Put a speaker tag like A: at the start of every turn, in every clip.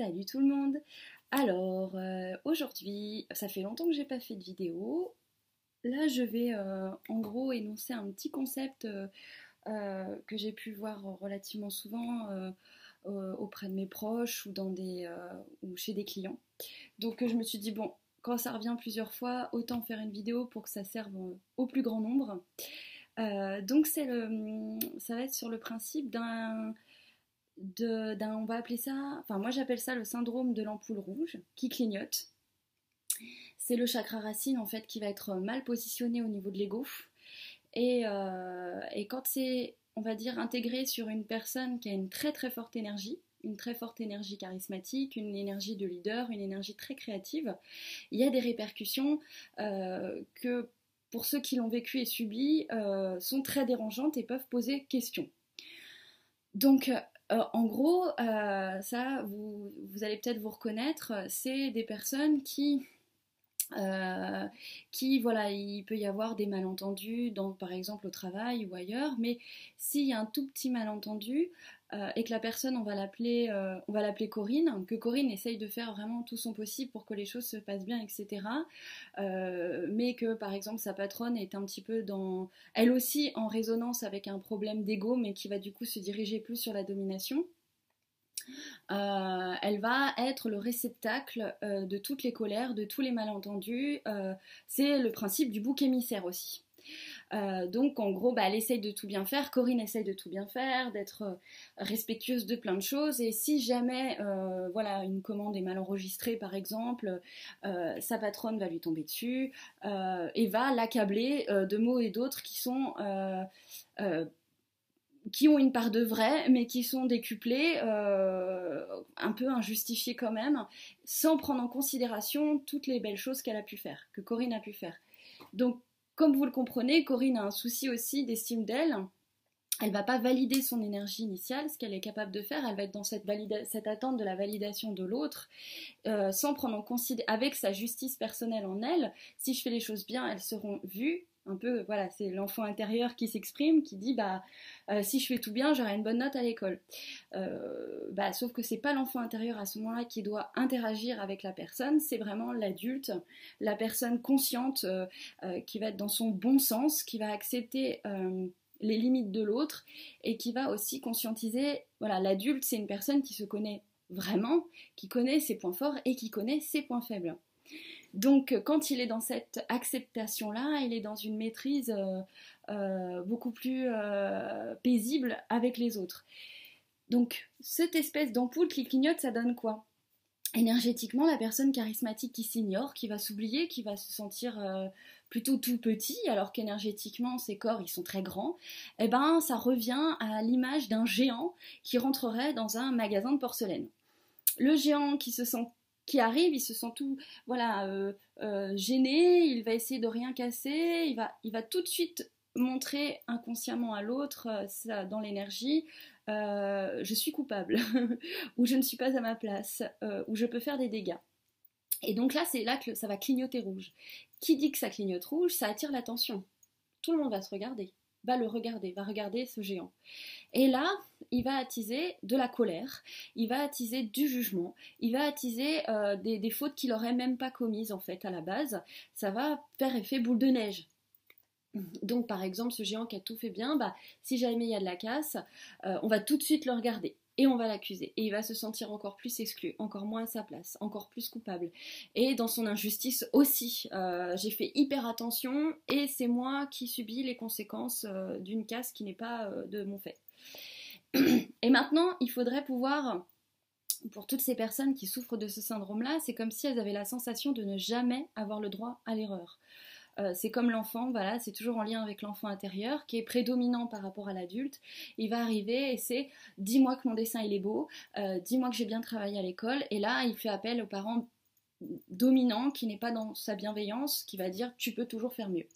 A: Salut tout le monde Alors, euh, aujourd'hui, ça fait longtemps que j'ai pas fait de vidéo. Là, je vais euh, en gros énoncer un petit concept euh, que j'ai pu voir relativement souvent auprès de mes proches ou, dans des, ou chez des clients. Donc, je me suis dit, bon, quand ça revient plusieurs fois, autant faire une vidéo pour que ça serve au plus grand nombre. donc, le, ça va être sur le principe d'un d'un, on va appeler ça, enfin moi j'appelle ça le syndrome de l'ampoule rouge qui clignote. C'est le chakra racine en fait qui va être mal positionné au niveau de l'ego. Et, euh, et quand c'est, on va dire, intégré sur une personne qui a une très très forte énergie, une très forte énergie charismatique, une énergie de leader, une énergie très créative, il y a des répercussions euh, que pour ceux qui l'ont vécu et subi euh, sont très dérangeantes et peuvent poser question. Donc euh, en gros, euh, ça, vous, allez peut-être vous reconnaître, c'est des personnes qui, euh, qui, voilà, il peut y avoir des malentendus, par exemple au travail ou ailleurs, mais s'il y a un tout petit malentendu, euh, et que la personne, on va l'appeler, euh, on va l'appeler Corinne, que Corinne essaye de faire vraiment tout son possible pour que les choses se passent bien, etc. Mais que par exemple sa patronne est un petit peu dans, elle aussi en résonance avec un problème d'ego, mais qui va du coup se diriger plus sur la domination. Elle va être le réceptacle de toutes les colères, de tous les malentendus. c'est le principe du bouc émissaire aussi. Euh, donc en gros, bah, elle essaye de tout bien faire, Corinne essaye de tout bien faire, d'être euh, respectueuse de plein de choses. Et si jamais, euh, voilà, une commande est mal enregistrée par exemple, sa patronne va lui tomber dessus et va l'accabler de mots et d'autres qui sont qui ont une part de vrai, mais qui sont décuplés, un peu injustifiés quand même, sans prendre en considération toutes les belles choses qu'elle a pu faire, que Corinne a pu faire. Donc comme vous le comprenez, Corinne a un souci aussi d'estime d'elle. Elle va pas valider son énergie initiale, ce qu'elle est capable de faire. Elle va être dans cette, cette attente de la validation de l'autre, euh, sans prendre en considération, avec sa justice personnelle en elle. Si je fais les choses bien, elles seront vues, un peu, voilà, c'est l'enfant intérieur qui s'exprime, qui dit, bah, euh, si je fais tout bien, j'aurai une bonne note à l'école. Euh, bah, sauf que c'est pas l'enfant intérieur à ce moment-là qui doit interagir avec la personne, c'est vraiment l'adulte, la personne consciente euh, qui va être dans son bon sens, qui va accepter les limites de l'autre et qui va aussi conscientiser, voilà, l'adulte, c'est une personne qui se connaît vraiment, qui connaît ses points forts et qui connaît ses points faibles. Donc quand il est dans cette acceptation-là, il est dans une maîtrise euh, euh, beaucoup plus euh, paisible avec les autres. Donc cette espèce d'ampoule qui clignote, ça donne quoi? Énergétiquement, la personne charismatique qui s'ignore, qui va s'oublier, qui va se sentir plutôt tout petit, alors qu'énergétiquement ses corps ils sont très grands, eh ben ça revient à l'image d'un géant qui rentrerait dans un magasin de porcelaine. Le géant qui se sent arrive, il se sent tout voilà euh, euh, gêné, il va essayer de rien casser, il va, tout de suite montrer inconsciemment à l'autre, euh, dans l'énergie, je suis coupable, ou je ne suis pas à ma place, ou je peux faire des dégâts. Et donc là, c'est là que ça va clignoter rouge. Qui dit que ça clignote rouge, ça attire l'attention. Tout le monde va se regarder va le regarder, va regarder ce géant. Et là, il va attiser de la colère, il va attiser du jugement, il va attiser euh, des, fautes qu'il n'aurait même pas commises en fait à la base. Ça va faire effet boule de neige. Donc par exemple, ce géant qui a tout fait bien, bah, si jamais il y a de la casse, euh, on va tout de suite le regarder et on va l'accuser. Et il va se sentir encore plus exclu, encore moins à sa place, encore plus coupable. Et dans son injustice aussi, euh, j'ai fait hyper attention et c'est moi qui subis les conséquences euh, d'une casse qui n'est pas euh, de mon fait. Et maintenant, il faudrait pouvoir pour toutes ces personnes qui souffrent de ce syndrome-là, c'est comme si elles avaient la sensation de ne jamais avoir le droit à l'erreur. Euh, c'est comme l'enfant, voilà, c'est toujours en lien avec l'enfant intérieur qui est prédominant par rapport à l'adulte. Il va arriver et c'est dis-moi que mon dessin il est beau, euh, dis-moi que j'ai bien travaillé à l'école. Et là, il fait appel aux parents dominants qui n'est pas dans sa bienveillance, qui va dire tu peux toujours faire mieux.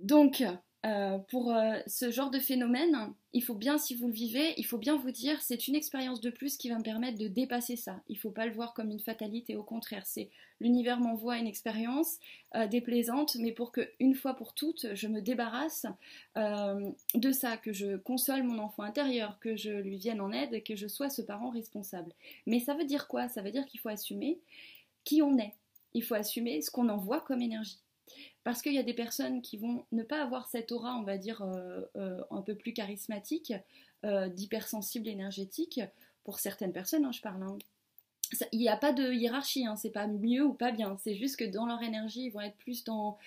A: Donc, euh, pour euh, ce genre de phénomène, il faut bien, si vous le vivez, il faut bien vous dire, c'est une expérience de plus qui va me permettre de dépasser ça. Il ne faut pas le voir comme une fatalité, au contraire, c'est l'univers m'envoie une expérience euh, déplaisante, mais pour que une fois pour toutes, je me débarrasse de ça, que je console mon enfant intérieur, que je lui vienne en aide, que je sois ce parent responsable. Mais ça veut dire quoi? Ça veut dire qu'il faut assumer qui on est. Il faut assumer ce qu'on envoie comme énergie. Parce qu'il y a des personnes qui vont ne pas avoir cette aura, on va dire, euh, euh, un peu plus charismatique, euh, d'hypersensible énergétique. Pour certaines personnes, hein, je parle. Hein. Il n'y a pas de hiérarchie, hein, c'est pas mieux ou pas bien. C'est juste que dans leur énergie, ils vont être plus dans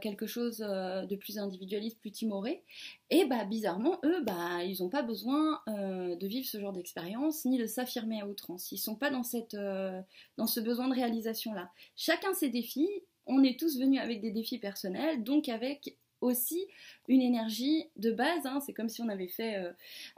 A: quelque chose de plus individualiste, plus timoré. Et bah bizarrement, eux, bah ils n'ont pas besoin de vivre ce genre d'expérience ni de s'affirmer à outrance. Ils sont pas dans cette, dans ce besoin de réalisation là. Chacun ses défis on est tous venus avec des défis personnels, donc avec aussi une énergie de base. Hein. C'est comme si on avait fait euh,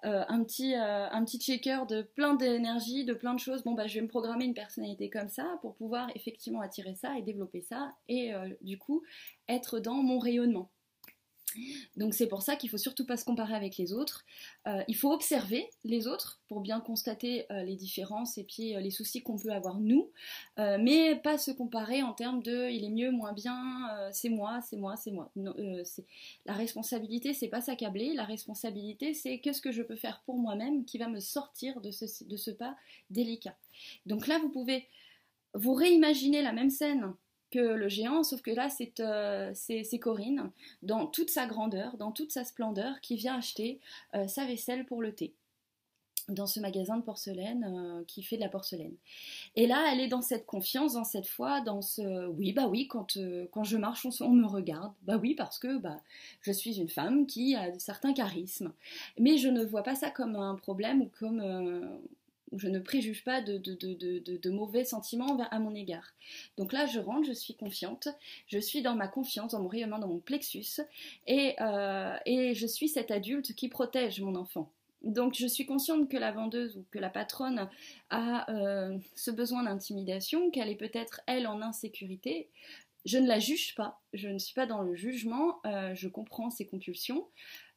A: euh, un, petit, euh, un petit checker de plein d'énergie, de plein de choses. Bon, bah, je vais me programmer une personnalité comme ça pour pouvoir effectivement attirer ça et développer ça et du coup être dans mon rayonnement. Donc c'est pour ça qu'il faut surtout pas se comparer avec les autres. Euh, il faut observer les autres pour bien constater euh, les différences et puis euh, les soucis qu'on peut avoir nous, mais pas se comparer en termes de il est mieux, moins bien, c'est moi, c'est moi, c'est moi. la responsabilité, c'est pas s'accabler. La responsabilité, c'est qu'est-ce que je peux faire pour moi-même qui va me sortir de ce, de ce pas délicat. Donc là, vous pouvez vous réimaginer la même scène que le géant, sauf que là euh, c'est Corinne, dans toute sa grandeur, dans toute sa splendeur, qui vient acheter euh, sa vaisselle pour le thé dans ce magasin de porcelaine euh, qui fait de la porcelaine. Et là, elle est dans cette confiance, dans cette foi, dans ce oui, bah oui, quand, quand je marche, on, on, me regarde. Bah oui, parce que bah, je suis une femme qui a certains charismes. Mais je ne vois pas ça comme un problème ou comme, je ne préjuge pas de, mauvais sentiments à mon égard. Donc là, je rentre, je suis confiante, je suis dans ma confiance, dans mon rayonnement, dans mon plexus, et, euh, je suis cet adulte qui protège mon enfant. Donc je suis consciente que la vendeuse ou que la patronne a euh, ce besoin d'intimidation, qu'elle est peut-être elle en insécurité. Je ne la juge pas, je ne suis pas dans le jugement, euh, je comprends ses compulsions,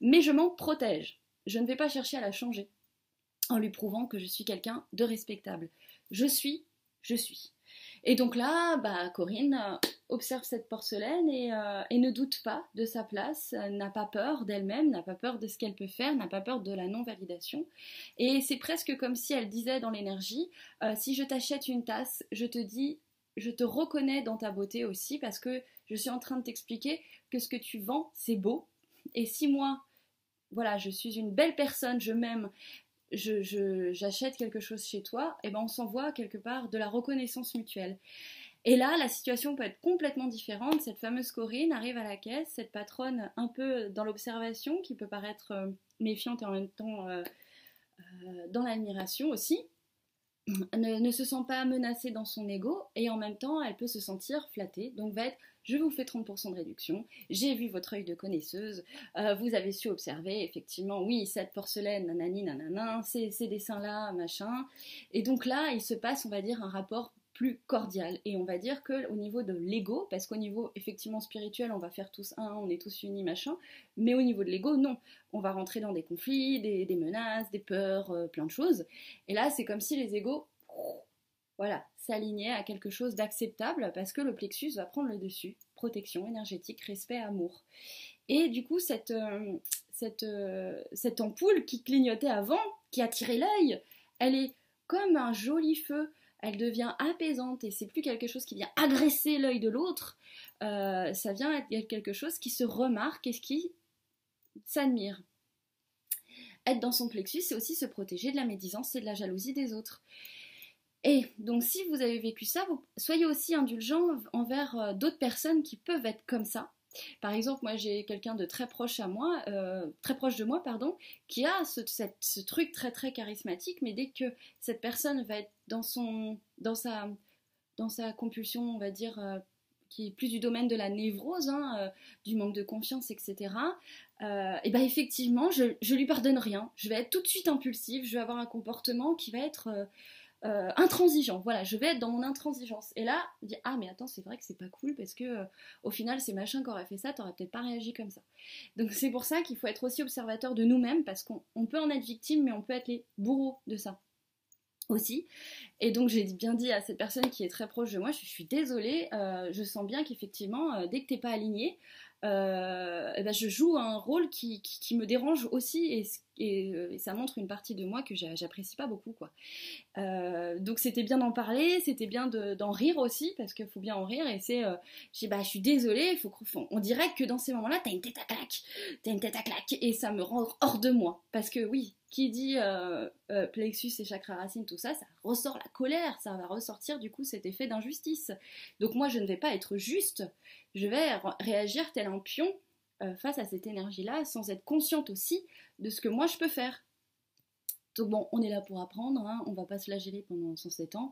A: mais je m'en protège. Je ne vais pas chercher à la changer en lui prouvant que je suis quelqu'un de respectable. Je suis, je suis. Et donc là, bah, Corinne euh, observe cette porcelaine euh, et, ne doute pas de sa place, euh, n'a pas peur d'elle-même, n'a pas peur de ce qu'elle peut faire, n'a pas peur de la non-validation. Et c'est presque comme si elle disait dans l'énergie, si je t'achète une tasse, je te dis, je te reconnais dans ta beauté aussi parce que je suis en train de t'expliquer que ce que tu vends, c'est beau. Et si moi, voilà, je suis une belle personne, je m'aime, j'achète quelque chose chez toi, et ben on s'envoie quelque part de la reconnaissance mutuelle. Et là, la situation peut être complètement différente. Cette fameuse Corinne arrive à la caisse, cette patronne un peu dans l'observation, qui peut paraître euh, méfiante et en même temps euh, euh, dans l'admiration aussi, ne, ne, se sent pas menacée dans son ego et en même temps elle peut se sentir flattée. Donc va être je vous fais 30% de réduction, j'ai vu votre œil de connaisseuse, euh, vous avez su observer, effectivement, oui, cette porcelaine, nanani, nanana, ces, dessins-là, machin. Et donc là, il se passe, on va dire, un rapport plus cordial. Et on va dire que au niveau de l'ego, parce qu'au niveau effectivement spirituel, on va faire tous un, on est tous unis, machin, mais au niveau de l'ego, non. On va rentrer dans des conflits, des, menaces, des peurs, euh, plein de choses. Et là, c'est comme si les égos voilà, s'aligner à quelque chose d'acceptable parce que le plexus va prendre le dessus. Protection énergétique, respect, amour. Et du coup, cette, euh, euh, ampoule qui clignotait avant, qui attirait l'œil, elle est comme un joli feu. Elle devient apaisante et c'est plus quelque chose qui vient agresser l'œil de l'autre. Euh, ça vient être quelque chose qui se remarque et qui s'admire. Être dans son plexus, c'est aussi se protéger de la médisance et de la jalousie des autres. Et donc si vous avez vécu ça, soyez aussi indulgent envers euh, d'autres personnes qui peuvent être comme ça. Par exemple, moi j'ai quelqu'un de très proche à moi, euh, très proche de moi, pardon, qui a ce, truc très très charismatique, mais dès que cette personne va être dans son, sa compulsion, on va dire, euh, qui est plus du domaine de la névrose, hein, du manque de confiance, etc. et ben effectivement, je, je lui pardonne rien. Je vais être tout de suite impulsive. Je vais avoir un comportement qui va être euh, intransigeant. Voilà, je vais être dans mon intransigeance. Et là, je dis ah mais attends, c'est vrai que c'est pas cool parce que euh, au final c'est machin qui aurait fait ça, t'aurais peut-être pas réagi comme ça. Donc c'est pour ça qu'il faut être aussi observateur de nous-mêmes parce qu'on peut en être victime, mais on peut être les bourreaux de ça aussi. Et donc j'ai bien dit à cette personne qui est très proche de moi, je, suis désolée, euh, je sens bien qu'effectivement, dès que t'es pas aligné, euh, eh ben, je joue un rôle qui, me dérange aussi et, et, ça montre une partie de moi que j'apprécie pas beaucoup quoi. Euh, donc c'était bien d'en parler, c'était bien d'en rire aussi parce qu'il faut bien en rire et c'est, euh, bah je suis désolée, faut, on dirait que dans ces moments-là t'as une tête à claque, t'as une tête à claque et ça me rend hors de moi parce que oui, qui dit euh, euh, plexus et chakra racine, tout ça, ça ressort la colère, ça va ressortir du coup cet effet d'injustice. Donc moi je ne vais pas être juste, je vais réagir tel un pion euh, face à cette énergie-là sans être consciente aussi de ce que moi je peux faire. Donc bon, on est là pour apprendre, hein, on va pas se flageller pendant 107 ans.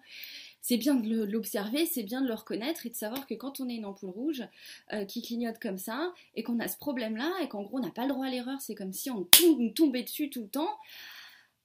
A: C'est bien de l'observer, c'est bien de le reconnaître et de savoir que quand on est une ampoule rouge qui clignote comme ça et qu'on a ce problème-là et qu'en gros on n'a pas le droit à l'erreur, c'est comme si on tombait dessus tout le temps.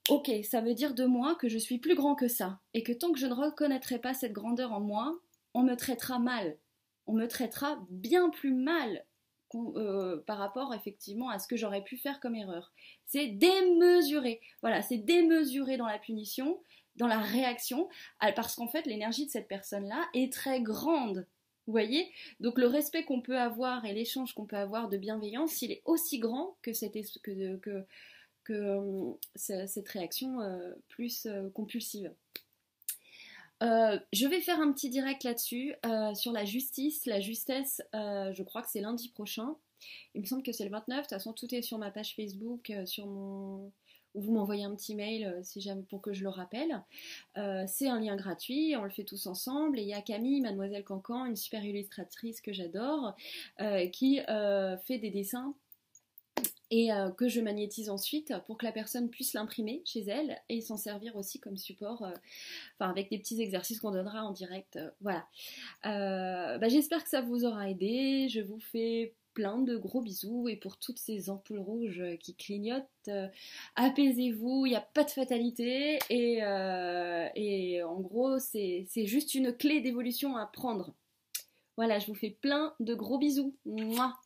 A: Ok, ça veut dire de moi que je suis plus grand que ça et que tant que je ne reconnaîtrai pas cette grandeur en moi, on me traitera mal. On me traitera bien plus mal euh, par rapport effectivement à ce que j'aurais pu faire comme erreur. C'est démesuré. Voilà, c'est démesuré dans la punition, dans la réaction, parce qu'en fait l'énergie de cette personne-là est très grande. Vous voyez? Donc le respect qu'on peut avoir et l'échange qu'on peut avoir de bienveillance, il est aussi grand que cette, euh, réaction euh, plus compulsive. Je vais faire un petit direct là-dessus, sur la justice, la justesse, je crois que c'est lundi prochain. Il me semble que c'est le 29, de toute façon tout est sur ma page Facebook, sur mon... ou vous m'envoyez un petit mail si jamais pour que je le rappelle. c'est un lien gratuit, on le fait tous ensemble. Et il y a Camille, mademoiselle Cancan, une super illustratrice que j'adore, qui fait des dessins et euh, que je magnétise ensuite pour que la personne puisse l'imprimer chez elle et s'en servir aussi comme support, euh, enfin avec des petits exercices qu'on donnera en direct. Euh, voilà. Bah, j'espère que ça vous aura aidé. Je vous fais plein de gros bisous et pour toutes ces ampoules rouges qui clignotent, apaisez-vous, il n'y a pas de fatalité et, en gros c'est juste une clé d'évolution à prendre. Voilà, je vous fais plein de gros bisous. Mouah